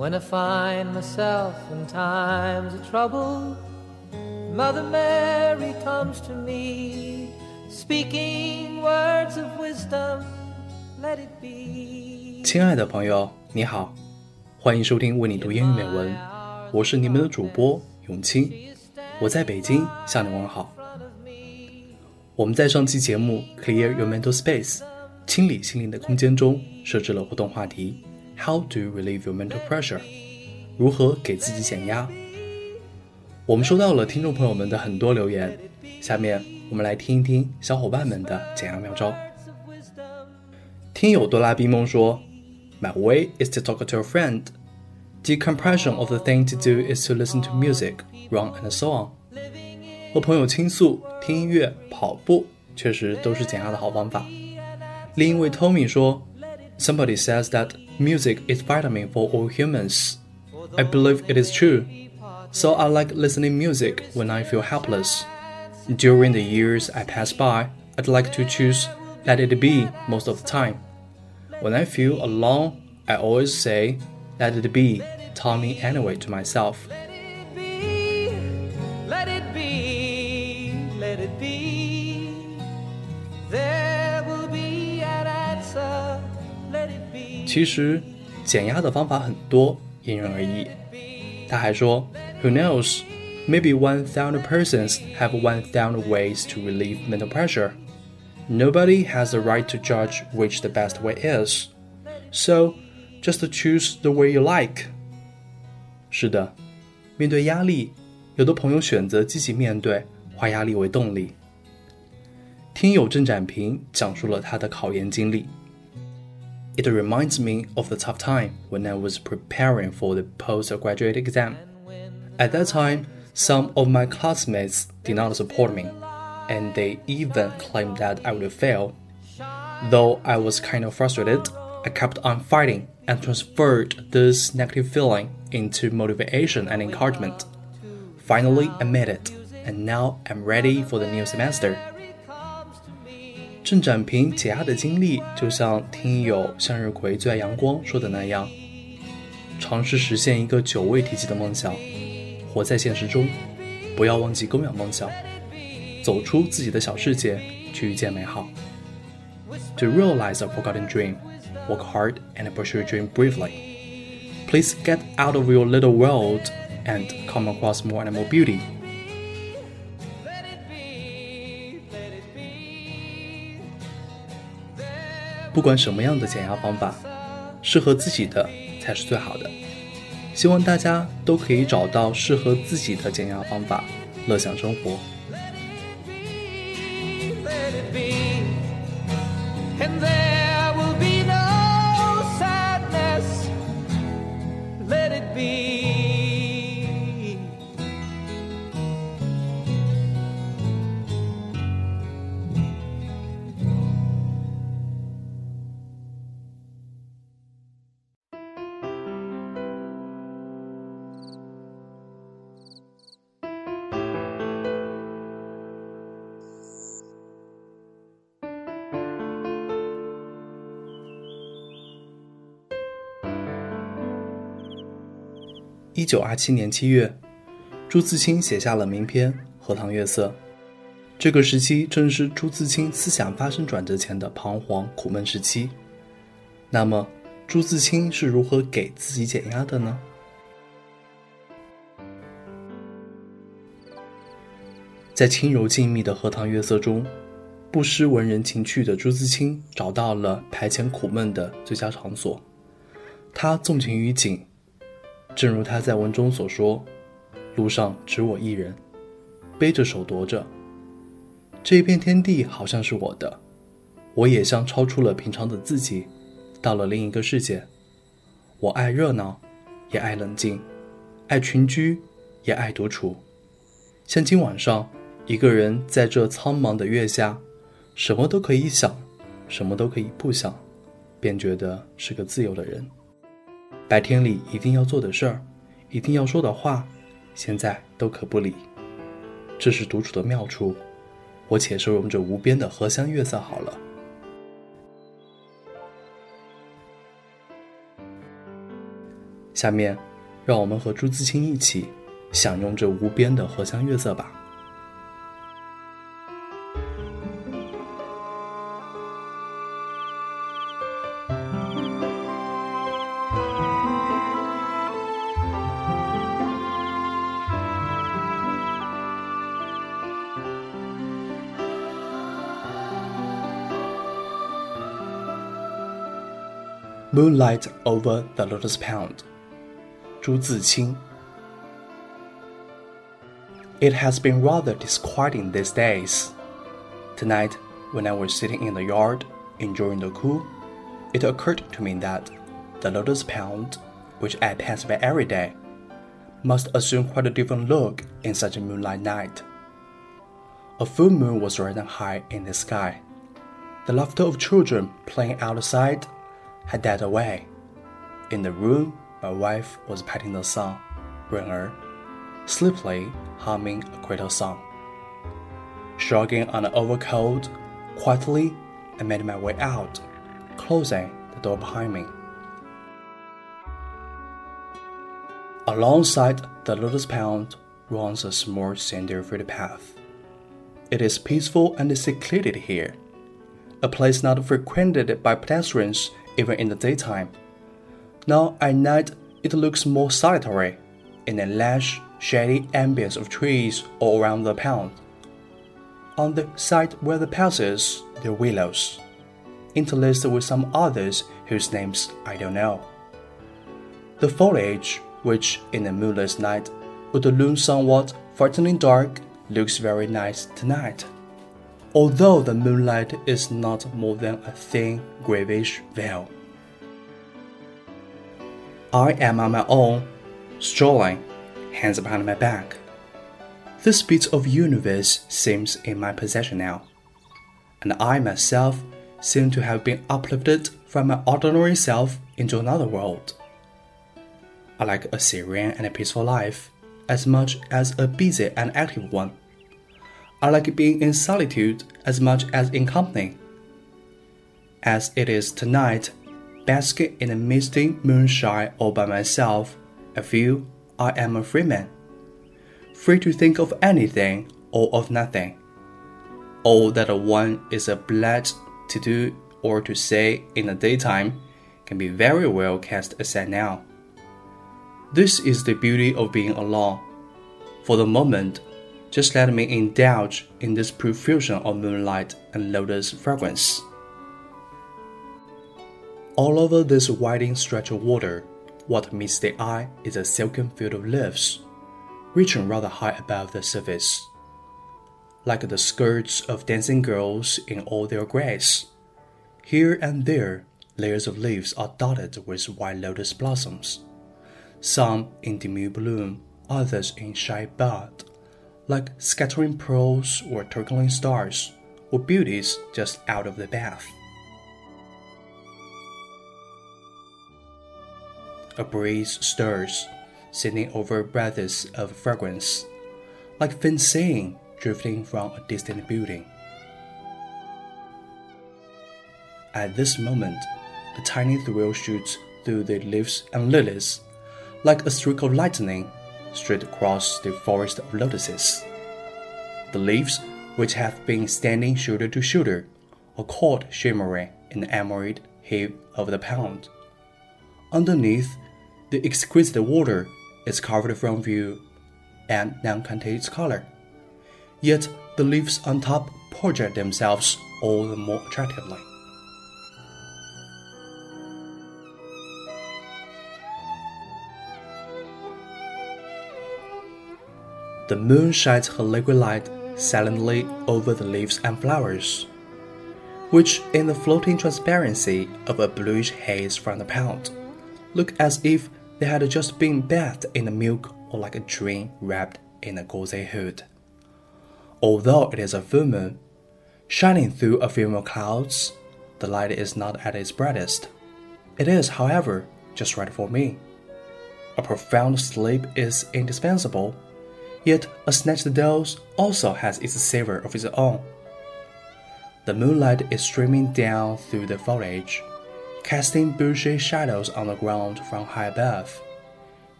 When I find myself in times of trouble, Mother Mary comes to me, speaking words of wisdom. Let it be. 亲爱的朋友，你好，欢迎收听为你读英语美文，我是你们的主播永清，我在北京向你问好。我们在上期节目 Clear Your Mental Space 清理心灵的空间中设置了互动话题。How do you relieve your mental pressure？如何给自己减压？我们收到了听众朋友们的很多留言，下面我们来听一听小伙伴们的减压妙招。听友哆啦 A 梦说：“My way is to talk to a friend. Decompression of the thing to do is to listen to music, run and so on.” 和朋友倾诉、听音乐、跑步，确实都是减压的好方法。另一位 Tommy 说：“Somebody says that.” Music is vitamin for all humans. I believe it is true. So I like listening music when I feel helpless. During the years I pass by, I'd like to choose Let It Be most of the time. When I feel alone, I always say Let It Be, me anyway to myself. 其实，减压的方法很多，因人而异。他还说，Who knows? Maybe one thousand persons have one thousand ways to relieve mental pressure. Nobody has the right to judge which the best way is. So, just choose the way you like. 是的，面对压力，有的朋友选择积极面对，化压力为动力。听友郑展平讲述了他的考研经历。 It reminds me of the tough time when I was preparing for the postgraduate exam. At that time, some of my classmates did not support me, and they even claimed that I would fail. Though I was kind of frustrated, I kept on fighting and transferred this negative feeling into motivation and encouragement. Finally, I made it, and now I'm ready for the new semester. 郑展平解压的经历，就像听友向日葵最爱阳光说的那样，尝试实现一个久未提及的梦想，活在现实中，不要忘记供养梦想，走出自己的小世界，去遇见美好。To realize a forgotten dream, work hard and pursue your dream bravely. Please get out of your little world and come across more and more beauty. 不管什么样的减压方法，适合自己的才是最好的。希望大家都可以找到适合自己的减压方法，乐享生活。一九二七年七月，朱自清写下了名篇《荷塘月色》。这个时期正是朱自清思想发生转折前的彷徨苦闷时期。那么，朱自清是如何给自己减压的呢？在轻柔静谧的荷塘月色中，不失文人情趣的朱自清找到了排遣苦闷的最佳场所。他纵情于景。正如他在文中所说：“路上只我一人，背着手踱着。这一片天地好像是我的，我也像超出了平常的自己，到了另一个世界。我爱热闹，也爱冷静，爱群居，也爱独处。像今晚上，一个人在这苍茫的月下，什么都可以想，什么都可以不想，便觉得是个自由的人。”白天里一定要做的事儿，一定要说的话，现在都可不理。这是独处的妙处，我且收容着无边的荷香月色好了。下面，让我们和朱自清一起享用这无边的荷香月色吧。Moonlight over the Lotus Pond. 朱自清. It has been rather disquieting these days. Tonight, when I was sitting in the yard, enjoying the cool, it occurred to me that the Lotus Pond, which I pass by every day, must assume quite a different look in such a moonlight night. A full moon was riding high in the sky. The laughter of children playing outside had died away. In the room, my wife was patting the son, Run-er, sleepily humming a cradle song. Shrugging on an overcoat, quietly I made my way out, closing the door behind me. Alongside the lotus pond runs a small sandy footpath. It is peaceful and secluded here, a place not frequented by pedestrians even in the daytime. Now at night it looks more solitary, in a lush, shady ambience of trees all around the pond. On the side where the path is, there are willows, interlaced with some others whose names I don't know. The foliage, which in a moonless night would loom somewhat frighteningly dark, looks very nice tonight although the moonlight is not more than a thin grayish veil. I am on my own, strolling, hands behind my back. This bit of universe seems in my possession now, and I myself seem to have been uplifted from my ordinary self into another world. I like a serene and a peaceful life as much as a busy and active one. I like being in solitude as much as in company. As it is tonight, basking in the misty moonshine all by myself, I feel I am a free man, free to think of anything or of nothing. All that one is obliged to do or to say in the daytime can be very well cast aside now. This is the beauty of being alone. For the moment, just let me indulge in this profusion of moonlight and lotus fragrance. All over this widening stretch of water, what meets the eye is a silken field of leaves, reaching rather high above the surface. Like the skirts of dancing girls in all their grace, here and there layers of leaves are dotted with white lotus blossoms, some in demure bloom, others in shy bud like scattering pearls or twinkling stars, or beauties just out of the bath. A breeze stirs, sending over breaths of fragrance, like faint singing drifting from a distant building. At this moment, a tiny thrill shoots through the leaves and lilies, like a streak of lightning straight across the forest of lotuses. The leaves, which have been standing shoulder to shoulder, are caught shimmering in the emerald hue of the pond. Underneath, the exquisite water is covered from view and none contains color. Yet the leaves on top project themselves all the more attractively. The moon shines her liquid light silently over the leaves and flowers, which, in the floating transparency of a bluish haze from the pond, look as if they had just been bathed in the milk or like a dream wrapped in a gauzy hood. Although it is a full moon, shining through a film of clouds, the light is not at its brightest. It is, however, just right for me. A profound sleep is indispensable Yet a snatched dose also has its savor of its own. The moonlight is streaming down through the foliage, casting bushy shadows on the ground from high above.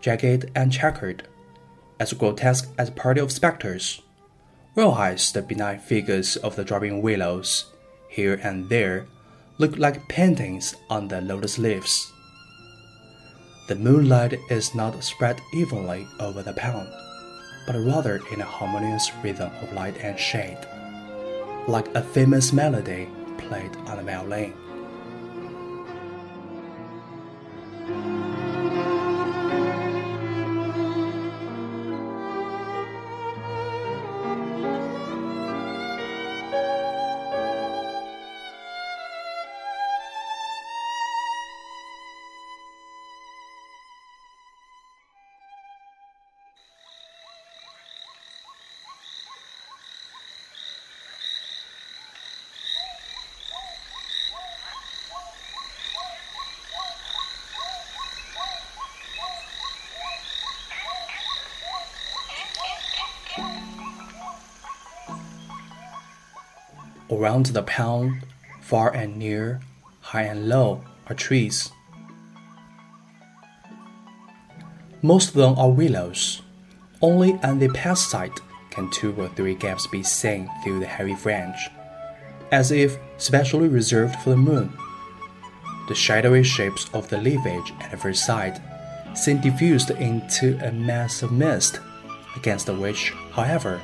jagged and checkered, as grotesque as a party of spectres, whereas the benign figures of the drooping willows, here and there, look like paintings on the lotus leaves. The moonlight is not spread evenly over the pond, but rather in a harmonious rhythm of light and shade, like a famous melody played on a violin. Around the pond, far and near, high and low, are trees. Most of them are willows. Only on the past side can two or three gaps be seen through the heavy fringe, as if specially reserved for the moon. The shadowy shapes of the leafage at every side seem diffused into a mass of mist, against which, however,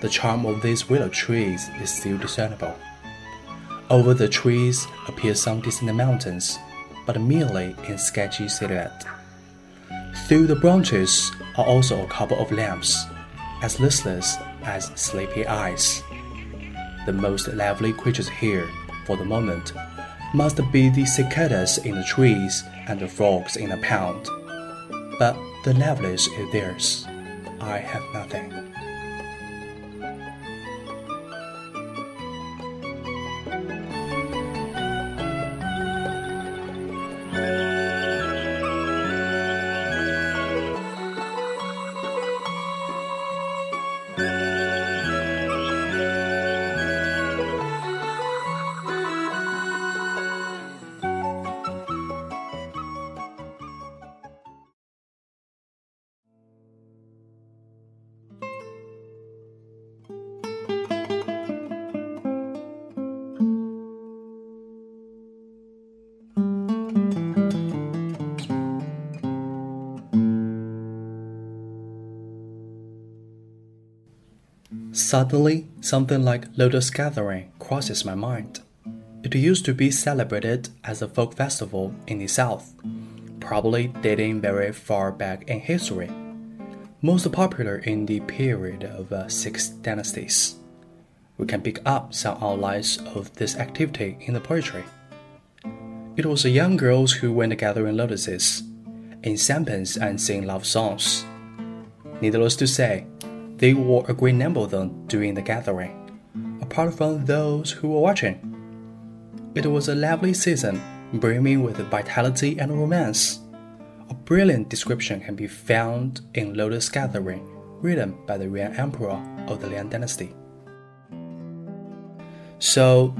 the charm of these willow trees is still discernible. Over the trees appear some distant mountains, but merely in sketchy silhouette. Through the branches are also a couple of lamps, as listless as sleepy eyes. The most lively creatures here, for the moment, must be the cicadas in the trees and the frogs in the pond. But the liveliest is theirs. I have nothing. Suddenly, something like Lotus Gathering crosses my mind. It used to be celebrated as a folk festival in the South, probably dating very far back in history, most popular in the period of uh, six dynasties. We can pick up some outlines of this activity in the poetry. It was the young girls who went gathering lotuses, in sampans and sing love songs. Needless to say, they were a great number of them during the gathering, apart from those who were watching. It was a lovely season, brimming with vitality and romance. A brilliant description can be found in Lotus Gathering, written by the Yuan Emperor of the Liang Dynasty. So,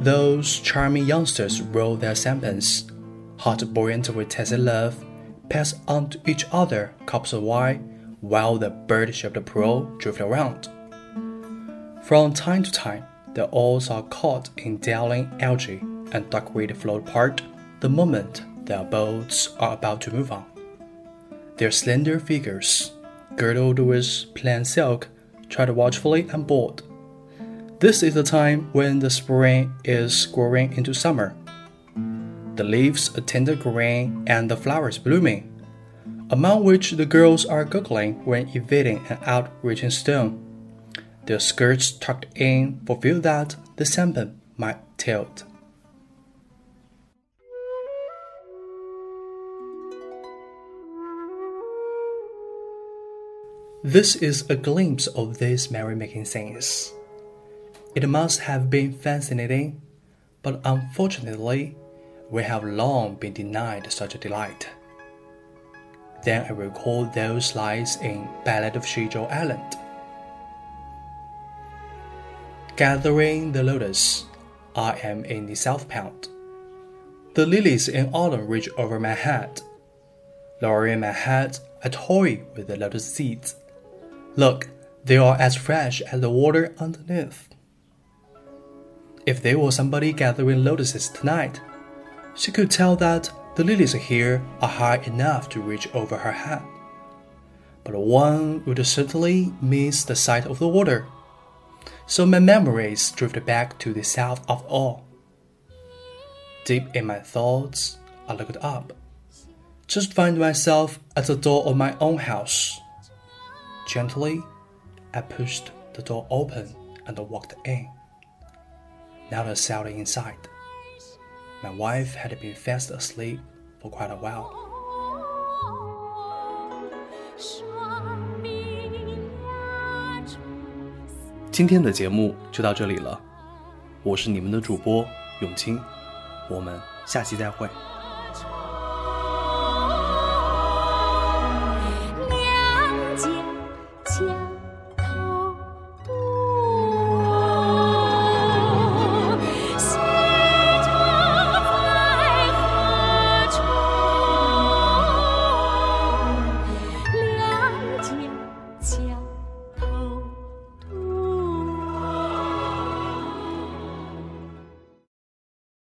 those charming youngsters roll their sampans, hot buoyant with tacit love, passed on to each other cups of wine while the bird-shaped pearl drift around. From time to time, the oars are caught in dangling algae and duckweed float apart the moment their boats are about to move on. Their slender figures, girdled with plain silk, tread watchfully and board. This is the time when the spring is growing into summer. The leaves are tender green and the flowers blooming among which the girls are giggling when evading an outreaching stone, their skirts tucked in for fear that the sampan might tilt. This is a glimpse of these merrymaking scenes. It must have been fascinating, but unfortunately, we have long been denied such a delight. Then I recall those lines in Ballad of Xizhou Island. Gathering the lotus, I am in the south pond. The lilies in autumn reach over my head. lowering my head, I toy with the lotus seeds. Look, they are as fresh as the water underneath. If there were somebody gathering lotuses tonight, she could tell that the lilies here are high enough to reach over her head. But one would certainly miss the sight of the water. So my memories drift back to the south of all. Deep in my thoughts, I looked up. Just find myself at the door of my own house. Gently, I pushed the door open and walked in. Not a sound inside. My wife had been fast asleep for quite a while. 今天的节目就到这里了，我是你们的主播永清，我们下期再会。